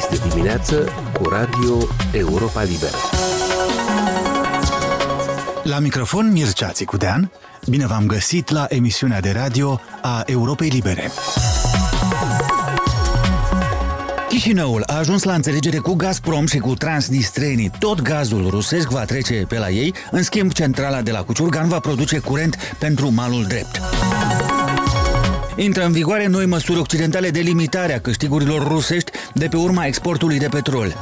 Este dimineață cu Radio Europa Liberă. La microfon Mircea Țicudean, bine v-am găsit la emisiunea de radio a Europei Libere. Chișinăul a ajuns la înțelegere cu Gazprom și cu transnistrenii. Tot gazul rusesc va trece pe la ei, în schimb centrala de la Cuciurgan va produce curent pentru malul drept. Intră în vigoare noi măsuri occidentale de limitare a câștigurilor rusești de pe urma exportului de petrol.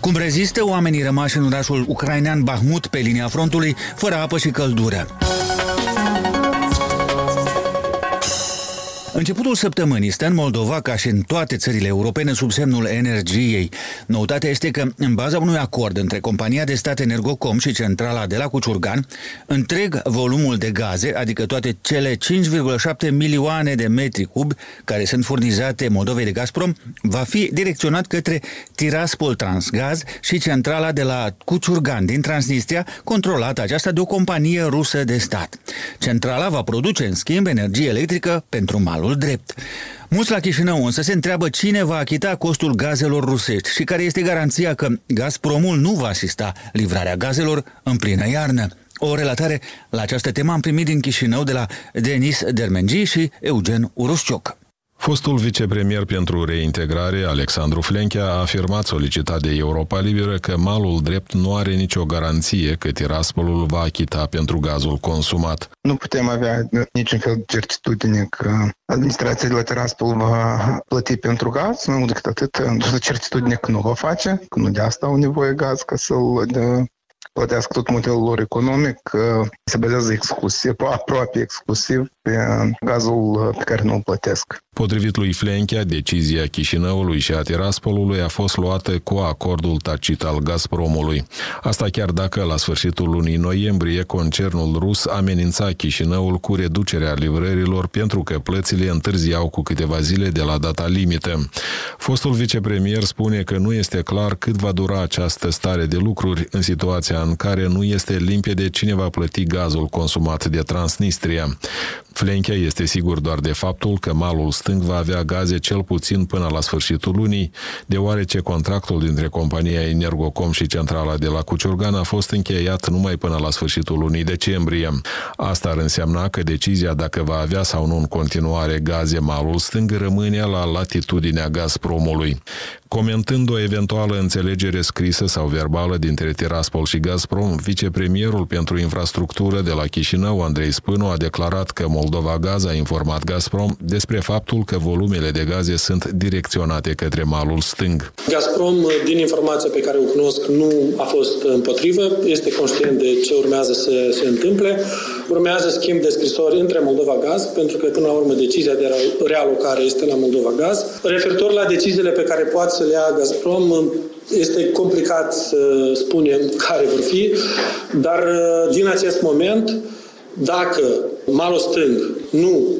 Cum rezistă oamenii rămași în orașul ucrainean Bahmut pe linia frontului, fără apă și căldură. Începutul săptămânii stă în Moldova, ca și în toate țările europene, sub semnul energiei. Noutatea este că, în baza unui acord între compania de stat Energocom și centrala de la Cuciurgan, întreg volumul de gaze, adică toate cele 5,7 milioane de metri cub care sunt furnizate Moldovei de Gazprom, va fi direcționat către Tiraspol Transgaz și centrala de la Cuciurgan din Transnistria, controlată aceasta de o companie rusă de stat. Centrala va produce, în schimb, energie electrică pentru malul canalul drept. Mulți la Chișinău însă se întreabă cine va achita costul gazelor rusești și care este garanția că Gazpromul nu va asista livrarea gazelor în plină iarnă. O relatare la această temă am primit din Chișinău de la Denis Dermengi și Eugen Uruscioc. Fostul vicepremier pentru reintegrare, Alexandru Flenchea, a afirmat solicitat de Europa Liberă că malul drept nu are nicio garanție că Tiraspolul va achita pentru gazul consumat. Nu putem avea niciun fel de certitudine că administrația de la Tiraspol va plăti pentru gaz, mai mult decât atât, certitudine că nu va face, că nu de asta au nevoie gaz ca să-l plătească tot modelul lor economic, se bazează exclusiv, aproape exclusiv pe gazul pe care nu îl plătesc. Potrivit lui Flenchea, decizia Chișinăului și a Tiraspolului a fost luată cu acordul tacit al Gazpromului. Asta chiar dacă la sfârșitul lunii noiembrie concernul rus amenința Chișinăul cu reducerea livrărilor pentru că plățile întârziau cu câteva zile de la data limită. Fostul vicepremier spune că nu este clar cât va dura această stare de lucruri în situația în care nu este limpede cine va plăti gazul consumat de Transnistria. Flenchea este sigur doar de faptul că malul stâng va avea gaze cel puțin până la sfârșitul lunii, deoarece contractul dintre compania Energocom și centrala de la Cuciurgan a fost încheiat numai până la sfârșitul lunii decembrie. Asta ar însemna că decizia dacă va avea sau nu în continuare gaze malul stâng rămâne la latitudinea Gazpromului. Comentând o eventuală înțelegere scrisă sau verbală dintre Tiraspol și Gazprom, vicepremierul pentru infrastructură de la Chișinău, Andrei Spânu, a declarat că Moldova Gaz a informat Gazprom despre faptul că volumele de gaze sunt direcționate către malul stâng. Gazprom, din informația pe care o cunosc, nu a fost împotrivă, este conștient de ce urmează să se întâmple. Urmează schimb de scrisori între Moldova Gaz, pentru că până la urmă decizia de realocare este la Moldova Gaz. Referitor la deciziile pe care poate să le ia Gazprom, este complicat să spunem care vor fi, dar din acest moment, dacă malul stâng nu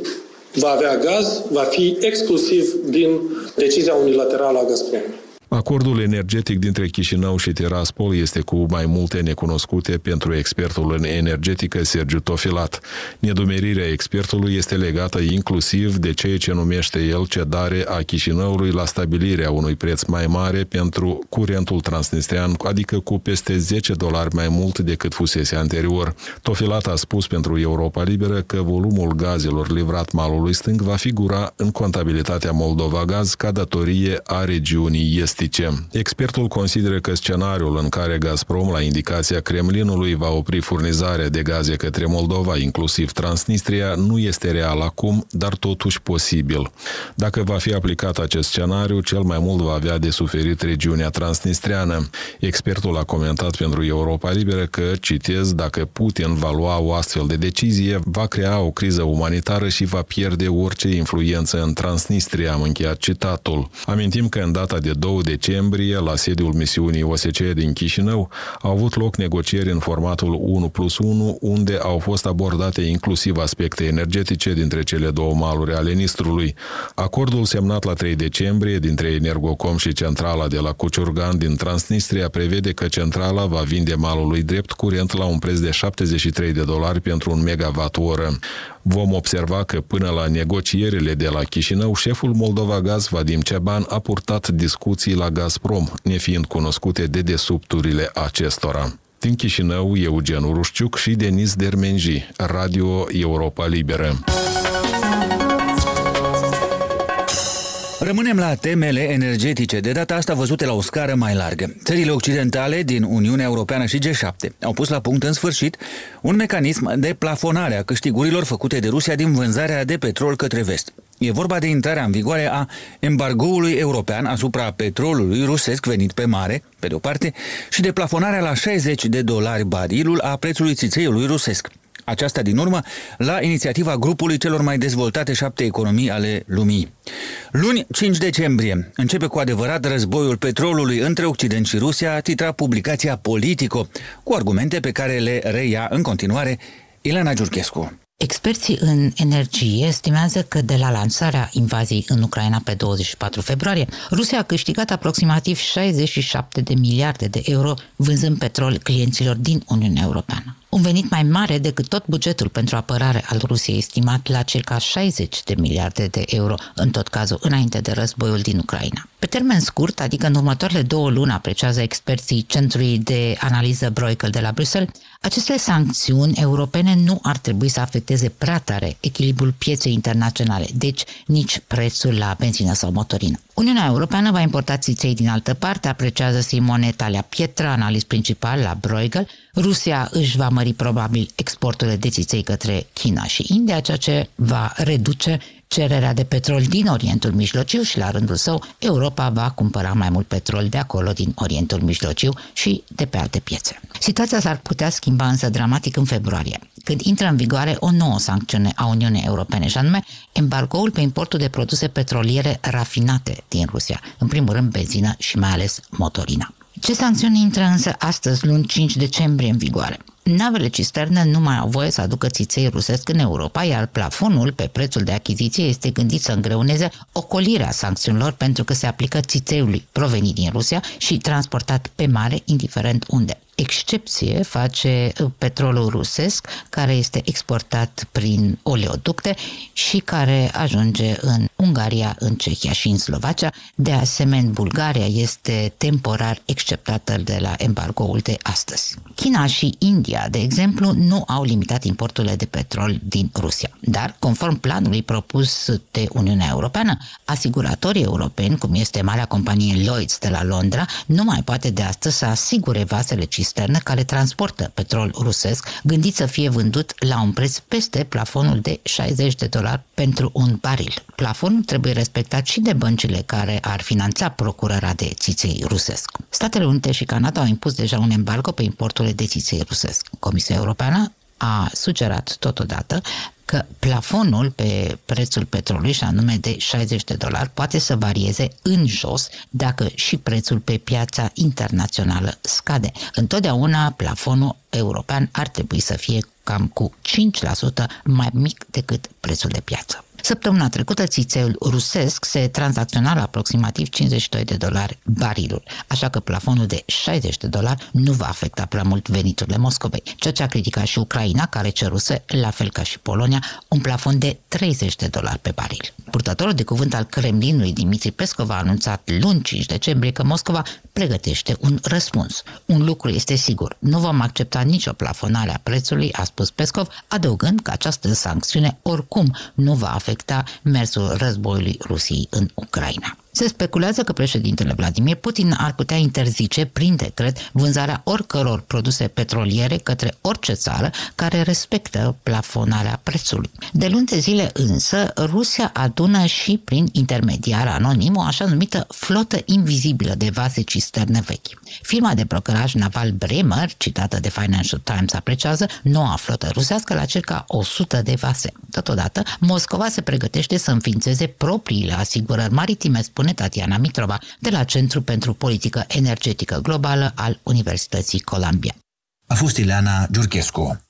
va avea gaz, va fi exclusiv din decizia unilaterală a Gazpromului. Acordul energetic dintre Chișinău și Tiraspol este cu mai multe necunoscute pentru expertul în energetică Sergiu Tofilat. Nedumerirea expertului este legată inclusiv de ceea ce numește el cedare a Chișinăului la stabilirea unui preț mai mare pentru curentul transnistrian, adică cu peste 10 dolari mai mult decât fusese anterior. Tofilat a spus pentru Europa Liberă că volumul gazelor livrat malului stâng va figura în contabilitatea Moldova Gaz ca datorie a regiunii estice estice. Expertul consideră că scenariul în care Gazprom, la indicația Kremlinului, va opri furnizarea de gaze către Moldova, inclusiv Transnistria, nu este real acum, dar totuși posibil. Dacă va fi aplicat acest scenariu, cel mai mult va avea de suferit regiunea transnistriană. Expertul a comentat pentru Europa Liberă că, citez, dacă Putin va lua o astfel de decizie, va crea o criză umanitară și va pierde orice influență în Transnistria, am încheiat citatul. Amintim că în data de 2 decembrie, la sediul misiunii OSCE din Chișinău, au avut loc negocieri în formatul 1 plus 1, unde au fost abordate inclusiv aspecte energetice dintre cele două maluri ale Nistrului. Acordul semnat la 3 decembrie dintre Energocom și centrala de la Cuciurgan din Transnistria prevede că centrala va vinde malului drept curent la un preț de 73 de dolari pentru un megawatt oră. Vom observa că până la negocierile de la Chișinău, șeful Moldova Gaz, Vadim Ceban, a purtat discuții la Gazprom, nefiind cunoscute de desubturile acestora. Din Chișinău, Eugen Urușciuc și Denis Dermenji, Radio Europa Liberă. Rămânem la temele energetice, de data asta văzute la o scară mai largă. Țările occidentale din Uniunea Europeană și G7 au pus la punct în sfârșit un mecanism de plafonare a câștigurilor făcute de Rusia din vânzarea de petrol către vest. E vorba de intrarea în vigoare a embargoului european asupra petrolului rusesc venit pe mare, pe de o parte, și de plafonarea la 60 de dolari barilul a prețului țițeiului rusesc. Aceasta din urmă la inițiativa grupului celor mai dezvoltate șapte economii ale lumii. Luni, 5 decembrie, începe cu adevărat războiul petrolului între Occident și Rusia, titra publicația Politico, cu argumente pe care le reia în continuare Ilana Giurchescu. Experții în energie estimează că de la lansarea invaziei în Ucraina pe 24 februarie, Rusia a câștigat aproximativ 67 de miliarde de euro vânzând petrol clienților din Uniunea Europeană un venit mai mare decât tot bugetul pentru apărare al Rusiei estimat la circa 60 de miliarde de euro, în tot cazul înainte de războiul din Ucraina. Pe termen scurt, adică în următoarele două luni, apreciază experții Centrului de Analiză Bruegel de la Bruxelles, aceste sancțiuni europene nu ar trebui să afecteze prea tare echilibrul pieței internaționale, deci nici prețul la benzină sau motorină. Uniunea Europeană va importa țiței din altă parte, apreciază Simone Talia Pietra, analist principal la Bruegel. Rusia își va mări probabil exporturile de țiței către China și India, ceea ce va reduce cererea de petrol din Orientul Mijlociu și la rândul său Europa va cumpăra mai mult petrol de acolo din Orientul Mijlociu și de pe alte piețe. Situația s-ar putea schimba însă dramatic în februarie, când intră în vigoare o nouă sancțiune a Uniunii Europene și anume embargoul pe importul de produse petroliere rafinate din Rusia, în primul rând benzină și mai ales motorina. Ce sancțiuni intră însă astăzi, luni 5 decembrie, în vigoare? Navele cisterne nu mai au voie să aducă țiței rusesc în Europa, iar plafonul pe prețul de achiziție este gândit să îngreuneze ocolirea sancțiunilor pentru că se aplică țițeiului provenit din Rusia și transportat pe mare, indiferent unde. Excepție face uh, petrolul rusesc, care este exportat prin oleoducte și care ajunge în Ungaria, în Cehia și în Slovacia. De asemenea, Bulgaria este temporar exceptată de la embargoul de astăzi. China și India, de exemplu, nu au limitat importurile de petrol din Rusia. Dar, conform planului propus de Uniunea Europeană, asiguratorii europeni, cum este marea companie Lloyds de la Londra, nu mai poate de astăzi să asigure vasele cisterne care transportă petrol rusesc, gândit să fie vândut la un preț peste plafonul de 60 de dolari pentru un baril. Plafonul trebuie respectat și de băncile care ar finanța procurarea de țiței rusesc. Statele Unite și Canada au impus deja un embargo pe importurile de țiței rusesc. Comisia Europeană a sugerat totodată că plafonul pe prețul petrolului, și anume de 60 de dolari, poate să varieze în jos dacă și prețul pe piața internațională scade. Întotdeauna plafonul european ar trebui să fie cam cu 5% mai mic decât prețul de piață. Săptămâna trecută, țițeiul rusesc se tranzacționa la aproximativ 52 de dolari barilul, așa că plafonul de 60 de dolari nu va afecta prea mult veniturile Moscovei, ceea ce a criticat și Ucraina, care ceruse, la fel ca și Polonia, un plafon de 30 de dolari pe baril. Purtătorul de cuvânt al Kremlinului, Dimitri Pescov, a anunțat luni 5 decembrie că Moscova pregătește un răspuns. Un lucru este sigur, nu vom accepta nicio plafonare a prețului, a spus Pescov, adăugând că această sancțiune oricum nu va afecta mersul războiului Rusiei în Ucraina. Se speculează că președintele Vladimir Putin ar putea interzice prin decret vânzarea oricăror produse petroliere către orice țară care respectă plafonarea prețului. De luni de zile însă, Rusia adună și prin intermediar anonim o așa numită flotă invizibilă de vase cisterne vechi. Firma de brokeraj naval Bremer, citată de Financial Times, apreciază noua flotă rusească la circa 100 de vase. Totodată, Moscova se pregătește să înființeze propriile asigurări maritime, spune spune Tatiana Mitrova de la Centru pentru Politică Energetică Globală al Universității Columbia. A fost Ileana Giurchescu.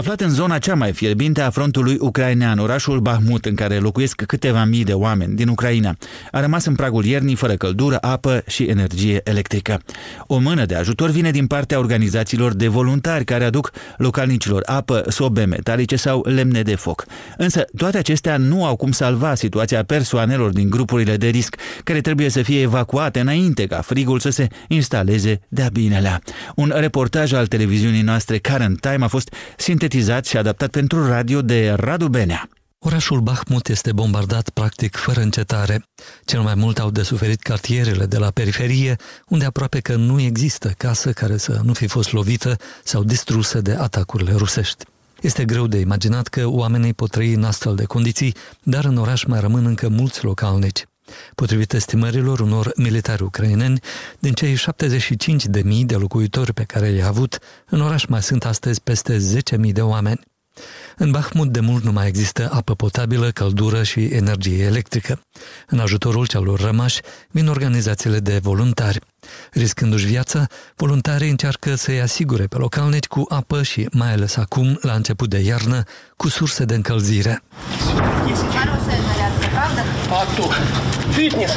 Aflat în zona cea mai fierbinte a frontului ucrainean, orașul Bahmut, în care locuiesc câteva mii de oameni din Ucraina, a rămas în pragul iernii fără căldură, apă și energie electrică. O mână de ajutor vine din partea organizațiilor de voluntari care aduc localnicilor apă, sobe metalice sau lemne de foc. Însă toate acestea nu au cum salva situația persoanelor din grupurile de risc, care trebuie să fie evacuate înainte ca frigul să se instaleze de-a binelea. Un reportaj al televiziunii noastre Current Time a fost sintetizat sintetizat și adaptat pentru radio de Radu Benea. Orașul Bahmut este bombardat practic fără încetare. Cel mai mult au de suferit cartierele de la periferie, unde aproape că nu există casă care să nu fi fost lovită sau distrusă de atacurile rusești. Este greu de imaginat că oamenii pot trăi în astfel de condiții, dar în oraș mai rămân încă mulți localnici. Potrivit estimărilor unor militari ucraineni, din cei 75.000 de mii de locuitori pe care i-a avut, în oraș mai sunt astăzi peste 10.000 de oameni. În Bahmut de mult nu mai există apă potabilă, căldură și energie electrică. În ajutorul celor rămași vin organizațiile de voluntari. Riscându-și viața, voluntarii încearcă să-i asigure pe localnici cu apă și, mai ales acum, la început de iarnă, cu surse de încălzire. Fitness.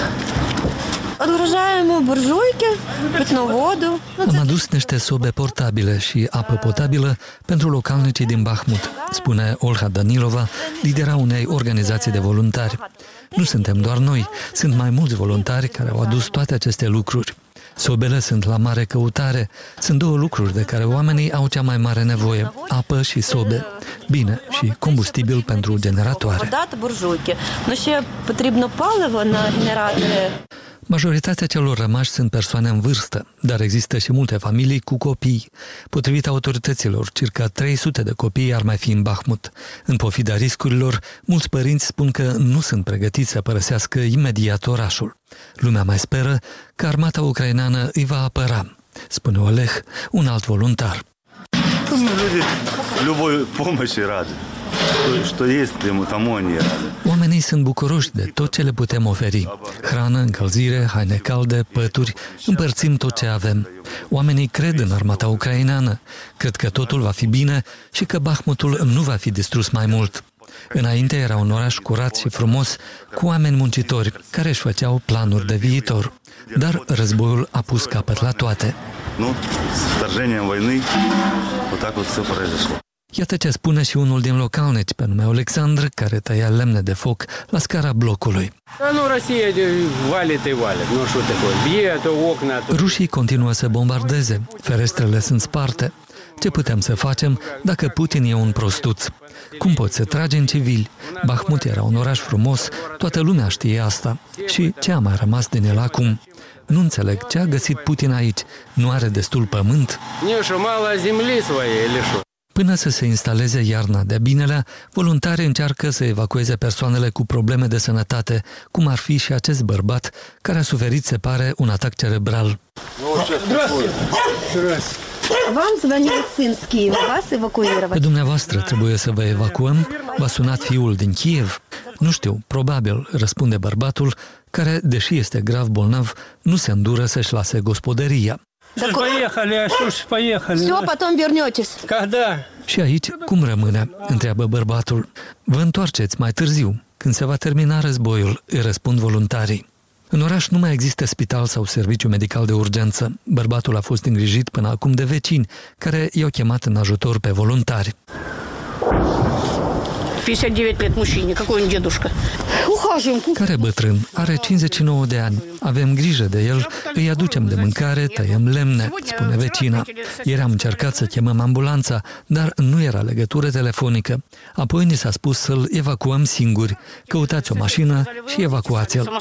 Отгружаємо буржуйки, питну vodu. Am adus niște sobe portabile și apă potabilă pentru localnicii din Bahmut, spune Olha Danilova, lidera unei organizații de voluntari. Nu suntem doar noi, sunt mai mulți voluntari care au adus toate aceste lucruri. Sobele sunt la mare căutare. Sunt două lucruri de care oamenii au cea mai mare nevoie, apă și sobe. Bine, și combustibil pentru generatoare. Nu ще потрібно паливо на генератори. Majoritatea celor rămași sunt persoane în vârstă, dar există și multe familii cu copii. Potrivit autorităților, circa 300 de copii ar mai fi în Bahmut. În pofida riscurilor, mulți părinți spun că nu sunt pregătiți să părăsească imediat orașul. Lumea mai speră că armata ucraineană îi va apăra, spune Oleg, un alt voluntar. Любой помощи рады. Что есть, тому они рады. Oamenii sunt bucuroși de tot ce le putem oferi. Hrană, încălzire, haine calde, pături, împărțim tot ce avem. Oamenii cred în armata ucraineană, cred că totul va fi bine și că Bahmutul nu va fi distrus mai mult. Înainte era un oraș curat și frumos, cu oameni muncitori, care își făceau planuri de viitor. Dar războiul a pus capăt la toate. Ну, с вторжением войны вот так вот все произошло. Iată ce spune și unul din localnici pe nume Alexandru, care tăia lemne de foc la scara blocului. Да ну Россия валит и валит. Ну что такое? Бьет окна. то- Rușii continuă să bombardeze, ferestrele sunt sparte. Ce putem să facem dacă Putin e un prostuț? Cum poți să tragi în civili? Bahmut era un oraș frumos, toată lumea știe asta. Și ce a mai rămas din el acum? Nu înțeleg ce a găsit Putin aici. Nu are destul pământ? Не, что мало земли своей или что? Până să se instaleze iarna de binelea, voluntarii încearcă să evacueze persoanele cu probleme de sănătate, cum ar fi și acest bărbat care a suferit, se pare, un atac cerebral. Pe dumneavoastră trebuie să vă evacuăm? V-a sunat fiul din Kiev? Nu știu, probabil, răspunde bărbatul, care, deși este grav bolnav, nu se îndură să-și lase gospodăria. Что ж поехали, а что ж поехали? Все, потом вернетесь. Когда? Și aici, cum rămâne? întreabă bărbatul. Vă întoarceți mai târziu, când se va termina războiul, îi răspund voluntarii. În oraș nu mai există spital sau serviciu medical de urgență. Bărbatul a fost îngrijit până acum de vecini, care i-au chemat în ajutor pe voluntari. 59 лет мужчине, какой он дедушка. Ухаживаем. care bătrân are 59 de ani. Avem grijă de el, îi aducem de mâncare, tăiem lemne, spune vecina. Ieri am încercat să chemăm ambulanța, dar nu era legătură telefonică. Apoi ni s-a spus să-l evacuăm singuri. Căutați o mașină și evacuați-l.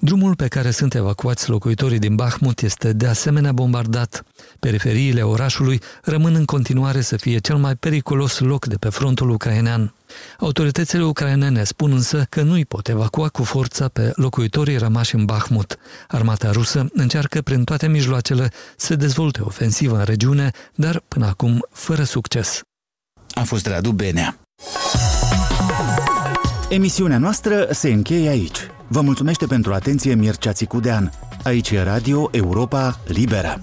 Drumul pe care sunt evacuați locuitorii din Bahmut este de asemenea bombardat. Periferiile orașului rămân în continuare să fie cel mai periculos loc de pe frontul ucrainean. Autoritățile ucrainene spun însă că nu îi pot evacua cu forța pe locuitorii rămași în Bahmut. Armata rusă încearcă prin toate mijloacele să dezvolte ofensivă în regiune, dar până acum fără succes. A fost Radu Benea. Emisiunea noastră se încheie aici. Vă mulțumește pentru atenție Mircea Țicudean. Aici e Radio Europa Liberă.